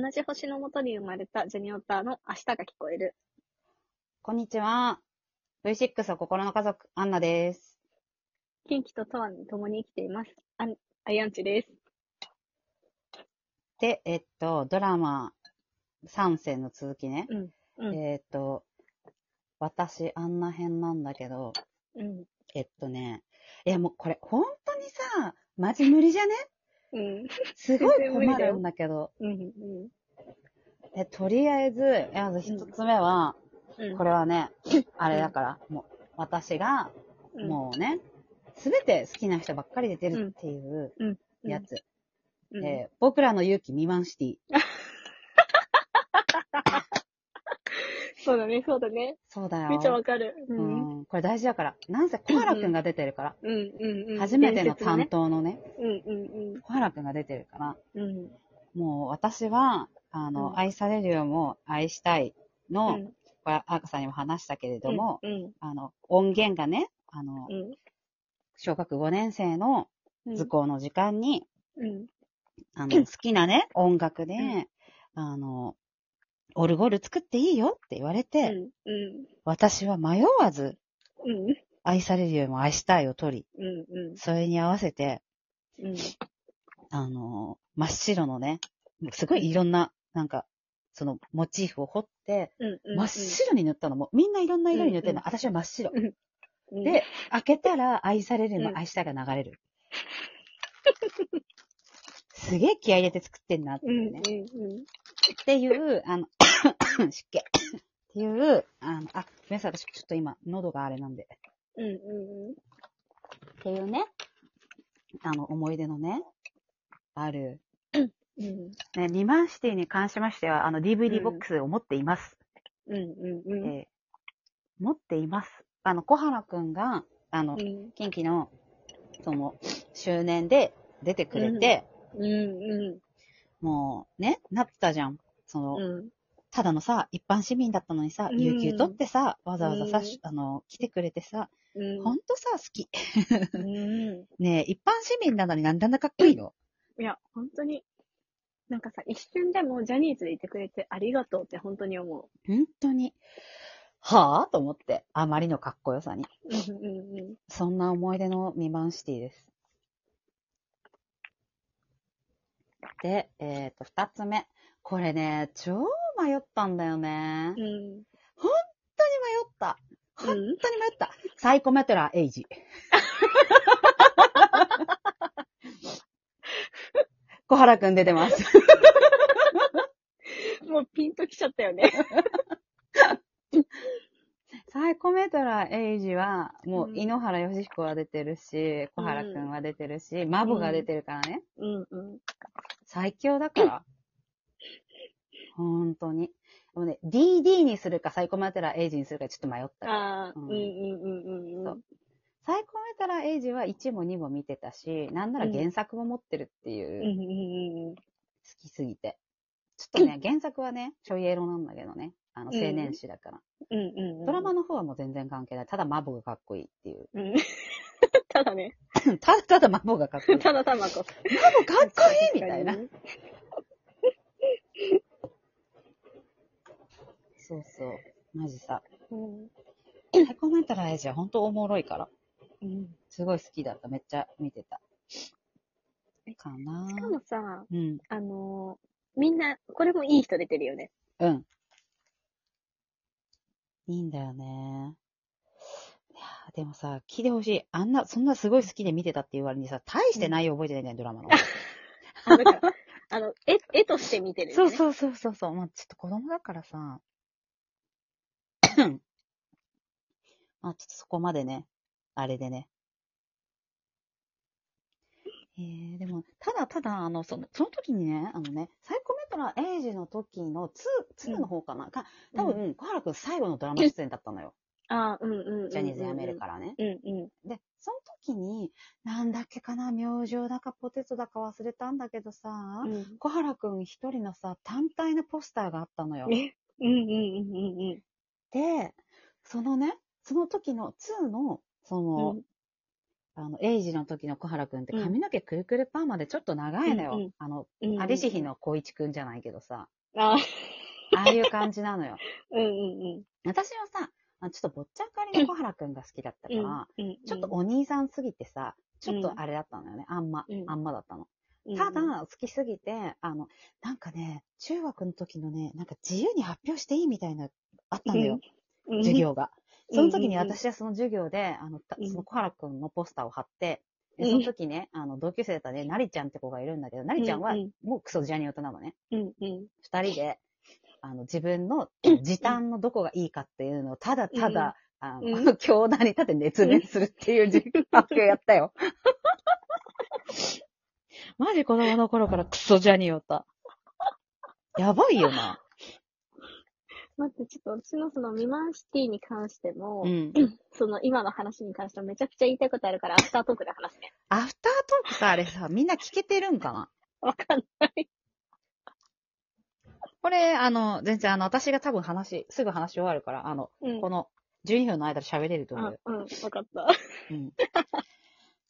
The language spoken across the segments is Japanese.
同じ星のもとに生まれたジェニオタの明日が聞こえる。こんにちは。V6 は心の家族、アンナです。近畿ととわに共に生きています。あん、あやんちです。で、えっと、ドラマ3戦の続きね。うん。うん。えっと、私、あんな編なんだけど、うん。えっとね、いやもうこれ、本当にさ、マジ無理じゃね？うん。すごい困るんだけど。うん。うん。え、とりあえず、まず一つ目は、うん。これはね、あれだから、もう、私が、うん、もうね、すべて好きな人ばっかり出てるっていううんやつ。うん、えー僕らの勇気未満シティ。そうだね、そうだね。そうだよ。めっちゃわかる。う。うんん。これ大事だから。なんせ小原くんが出てるから。うん。うん。うん。初めての担伝当のね、説のね。うん。うん。小原くんが出てるから。うん。もう私は、あの、うん愛されるよも愛したいの、うん。これ、アーカさんにも話したけれども、うん。あの、音源がね、あの、うん。小学5年生のうん。図工の時間に、うん。あの、好きなね、音楽で、うんあの、オルゴール作っていいよって言われて、うん。うん。私は迷わず、うん。愛されるよりも愛したいを取り、うん。それに合わせて、うん。あの、真っ白のね、すごいいろんな、なんか、そのモチーフを彫って、うん。真っ白に塗ったのも、みんないろんな色に塗ってるの、うん私は真っ白。うん。で、開けたら愛されるよりうんも愛したいが流れる。すげえ気合い入れて作ってんなってうん。いうね。うん。っていう、あの、湿気。っていう、あの、あ、ごめんなさい、私ちょっと今、喉があれなんで。うん。うん。っていうね、あの、思い出のね、ある。うん。ね、ミマンシティに関しましては、あの、DVD うんボックスを持っています。うん。うん。うん。えー持っています。あの、小原くんが、あの、うん。近畿の、その、周年で出てくれて、うん。うん。もう、ね、なってたじゃん。その、うん。ただのさ、一般市民だったのにさ、うん有給取ってさ、わざわざさ、うんあの、来てくれてさ、うん。ほんとさ、好き。うん。ねえ、一般市民なのになんであんなかっこいいの？いや、本当に、なんかさ、一瞬でもジャニーズでいてくれてありがとうって本当に思本当に。はぁと思って、あまりのかっこよさに。う。うんうんうん。そんな思い出のミマンシティです。で、えっ、と、二つ目。これね、超迷ったんだよね。うん。迷った。本うん当に迷った。サイコメトラエイジ。小原くん出てます。もうピンときちゃったよね。サイコメトラエイジは、もううん井ノ原義彦は出てるし、小原くんは出てるし、マブが出てるからね。うんうん。最強だから。本当に。でもね、DD にするかサイコメトラエイジにするかちょっと迷った。ああ、ううんんうんうんうん。そうサイコメトラエイジは1も2も見てたし、なんなら原作も持ってるっていう、うん好きすぎて。ちょっとね、原作はね、ちょいエロなんだけどね。あの、うん青年誌だから。うん。うんうんうん。ドラマの方はもう全然関係ない。ただマボがかっこいいっていう。うん。ただね。ただただマボがかっこいい。マ ただたまこ。ボかっこいいみたいな。そうそう。マジさ。うん。サイコメンタルエイジは本当おもろいから。うん。すごい好きだった。めっちゃ見てた。かなしかもさ、うん。あのーみんな、これもいい人出てるよね。うん。いいんだよね。いやーでもさ、聞いてほしい。あんな、そんなすごい好きで見てたって言われにさ、大して内容覚えてないんだよ、ドラマの。あだからあの、絵、絵として見てるよね。そうそうそうそうそう。まあ、ちょっと子供だからさ。ま あ、ちょっとそこまでね、あれでね。えー、でも、ただただ、あの、その、その時にね、あのね、サイコメトラエイジの時の2、2の方かな、が、多分、小原くん最後のドラマ出演だったのよ。ああ、うんうんうんうん。ジャニーズ辞めるからね。うんうん。で、その時に、なんだっけかな、明星だかポテトだか忘れたんだけどさ、うん。小原くん一人のさ、単体のポスターがあったのよ。えうんうんうんうんうん。で、そのね、その時の2の、その、うんあの、エイジの時の小原くんってうん髪の毛くるくるパーマでちょっと長いのよ。うんうんあの、うんアリシヒの小一くんじゃないけどさ、あああいう感じなのよ。うんうん私はさ、あちょっとぼっちゃんかりの小原くんが好きだったかうん。ら、うんうんちょっとお兄さんすぎてさ、ちょっとあれだったのよね。あんま、うんあんまだったの。うんただ、好きすぎて、あの、なんかね、中学の時のね、なんか自由に発表していいみたいな、あったのよ、うん授。業が。うんその時に私はその授業で、あの、その小原くんのポスターを貼って、でうんその時ね、あの、同級生だったね、なりちゃんって子がいるんだけど、なりちゃんはもうクソジャニオタなのね。うんうん。二人で、あの、自分の時短のどこがいいかっていうのを、ただただ、あうの、教団に立って熱弁するっていう授発表やったよ。マジ子供の頃からクソジャニオタ。やばいよな。待って、ちょっと私のそのミマンシティに関しても、うん。その今の話に関してもめちゃくちゃ言いたいことあるから、アフタートークで話すね。アフタートークさ、あれさ、みんな聞けてるんかな？わかんない。これ、あの、全然あの、私が多分話、すぐ話終わるから、あの、うん。この12分の間で喋れると思ううん、わかった。うん。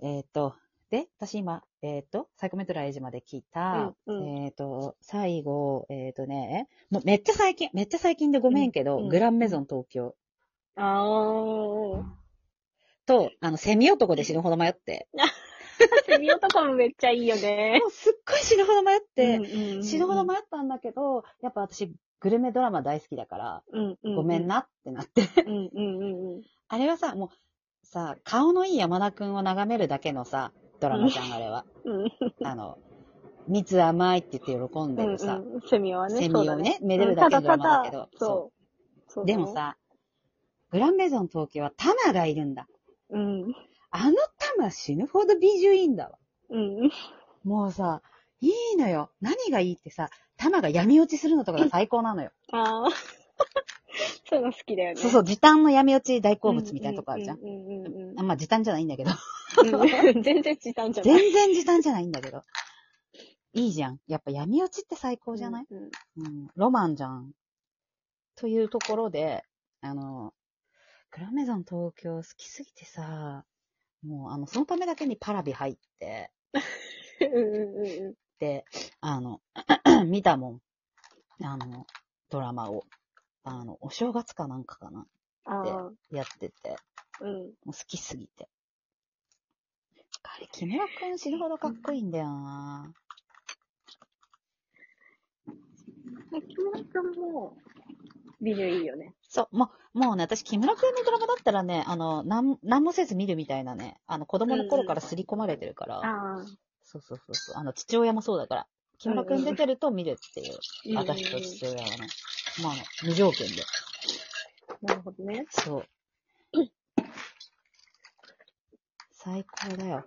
えっと、で、私今、えっ、と、サイコメトラエイジまで聞いた、うんうんえっ、と、最後、えっ、とね、もうめっちゃ最近、めっちゃ最近でごめんけど、うんうんグランメゾン東京あー。と、あの、セミ男で死ぬほど迷って、セミ男もめっちゃいいよね。もうすっごい死ぬほど迷って、うんうんうん死ぬほど迷ったんだけど、やっぱ私、グルメドラマ大好きだから、うんうん。ごめん。なってなって。うんうんうんうん。あれはさ、もう、さ、顔のいい山田くんを眺めるだけのさ、ドラマじゃん、あれは。うんあの、蜜甘いって言って喜んでるさ、うんうん、セミはね。セミをねめでるだけのドラマだけどそう。でも、さ、グランメゾン東京はタマがいるんだ。うん。あのタマ死ぬほど美女いいんだわ。うん。もうさ、いいのよ。何がいいってさ、タマが闇落ちするのとかが最高なのよ。ああ。そういうの好きだよね。そうそう、時短の闇落ち大好物みたいなとこあるじゃん。うんうんうんうんあまあ時短じゃないんだけど。うん。全然時短じゃない。全然時短じゃないんだけど。いいじゃん。やっぱ闇落ちって最高じゃない、うんうんうん、ロマンじゃん。というところで、あの、グランメゾン東京好きすぎてさ、もうあの、そのためだけにパラビ入って、うんうんうんで、あの、見たもん。あの、ドラマを。あの、お正月かなんかかな。ああ、やってて、うん。もう好きすぎて。あれ、木村くん死ぬほどかっこいいんだよなえ木村くんも、ビジュいいよね。そう、もう、もうね、私、木村くんのドラマだったらね、あの、なん、なんもせず見るみたいなね、あの、子供の頃から刷り込まれてるから、ああ。そうそうそうそう、あの、父親もそうだから、木村くん出てると見るっていう、うん私と父親はね、まあ、無条件で。なるほどね。そう。最高だよ。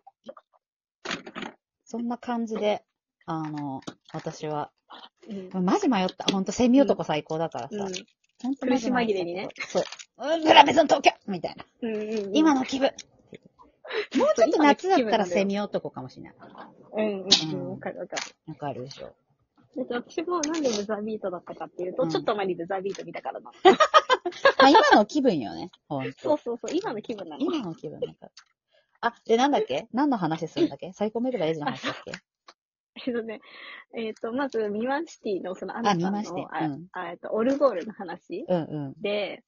そんな感じで、あの、私は、うん。マジ迷った。ほんと、セミ男最高だからさ。うん苦し紛れにね。そう。うんグラメゾン東京みたいな。うんうんうん。今の気分。もうちょっと夏だったらセミ男かもしれない。うんうんううんん。わかるわかる。わかるでしょ。私もなんでブザービートだったかっていうと、うんちょっと前にブザービート見たからな。ま あ、今の気分よね。ほんと。そうそうそう、今の気分なの。今の気分だから。あ、で、なんだっけ？何の話するんだっけ？サイコメルバエイジの話だっけ？えっとね、えっ、と、まず、ミワンシティのそのアナさんの、あミワンシティあうんあえっと、オルゴールの話うんうん。で、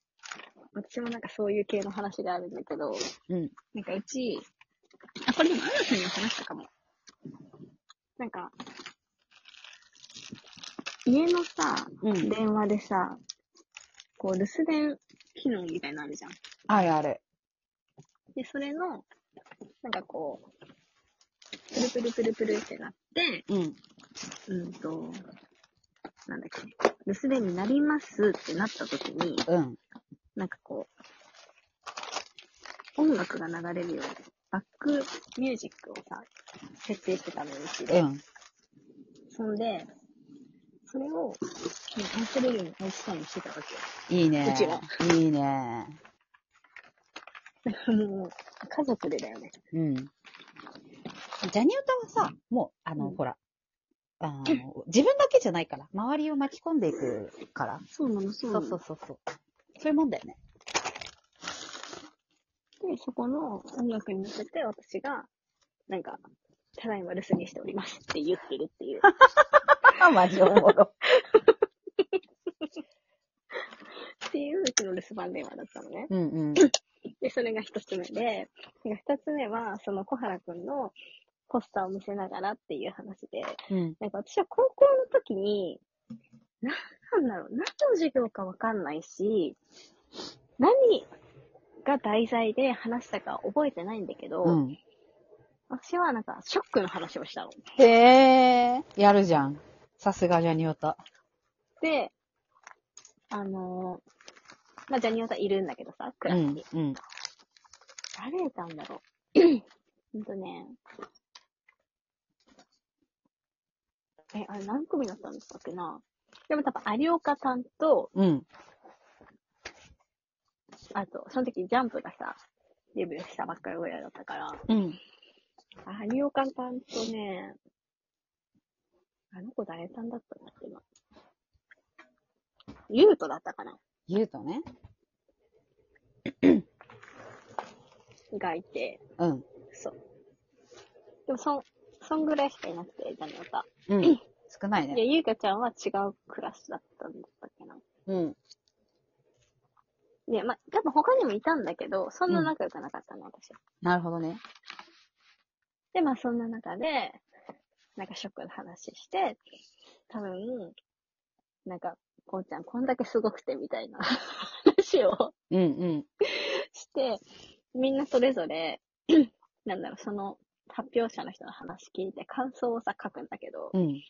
私もなんかそういう系の話があるんだけど、うん。なんかうち、あ、これでもアナさんにも話したかも。なんか、家のさ、うん。電話でさ、こう、留守電機能みたいなのあるじゃん。あるある。で、それの、なんかこう、プルプルプルプルってなって、うん。うんと、なんだっけ、留守電になりますってなった時に、うん。なんかこう、音楽が流れるように、バックミュージックをさ、設定してたのよ、うちで。うん。そんで、それを、もう忘れるように愛したいにしてたわけよ。いいね。うちは。いいね。もう、家族でだよね。うん。ジャニオタはさ、もう、あの、うんほら、あの、自分だけじゃないから、周りを巻き込んでいくから。そうなの、そうそうなの。そうそうそう。そういうもんだよね。で、そこの音楽に乗せて私が、なんか、ただいま留守にしておりますって言ってるっていう。マジおもろ。っていううちの留守番電話だったのね。うんうん。で、それが一つ目で、で二つ目は、その小原くんのポスターを見せながらっていう話で、うん。なんか私は高校の時に、な、なんだろう、何の授業かわかんないし、何が題材で話したか覚えてないんだけど、うん。私はなんかショックの話をしたの。へえ、やるじゃん。さすがジャニオタ。で、あのーまあ、ジャニオタいるんだけどさ、クうんラスに。。うん。誰だんだろう。ほんとね。え、あれ何組だったんだったっけなでも多分有岡さんと、うん。あと、その時ジャンプがさ、デビューしたばっかりぐらいだったから、うん。有岡さんとね、あの子誰さんだったんだっけな。ゆうとだったかな言うとね。がいて、うん。そう。でも、そん、そんぐらいしかいなくて、ジャニオタ。うん。少ないいや、ね。ゆうかちゃんは違うクラスだったんだったっけな。うん。で、まあ、多分他にもいたんだけど、そんな仲良くなかったの、私は。なるほどね。で、まあ、そんな中で、なんかショックの話して、多分、なんか、こうちゃんこんだけすごくてみたいな 話をうんうん。して、みんなそれぞれ、なんだろう、その発表者の人の話聞いて感想をさ、書くんだけど、うん。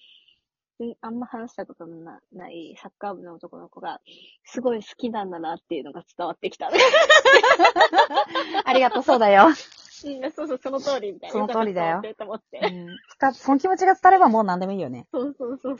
うんあんま話したことのなないサッカー部の男の子が、すごい好きなんだなっていうのが伝わってきた。ありがとう、そうだよ。うんそうそう、その通りみたいな。その通りだよかった伝わってと思って。うん。つかその気持ちが伝わればもう何でもいいよね。そうそうそう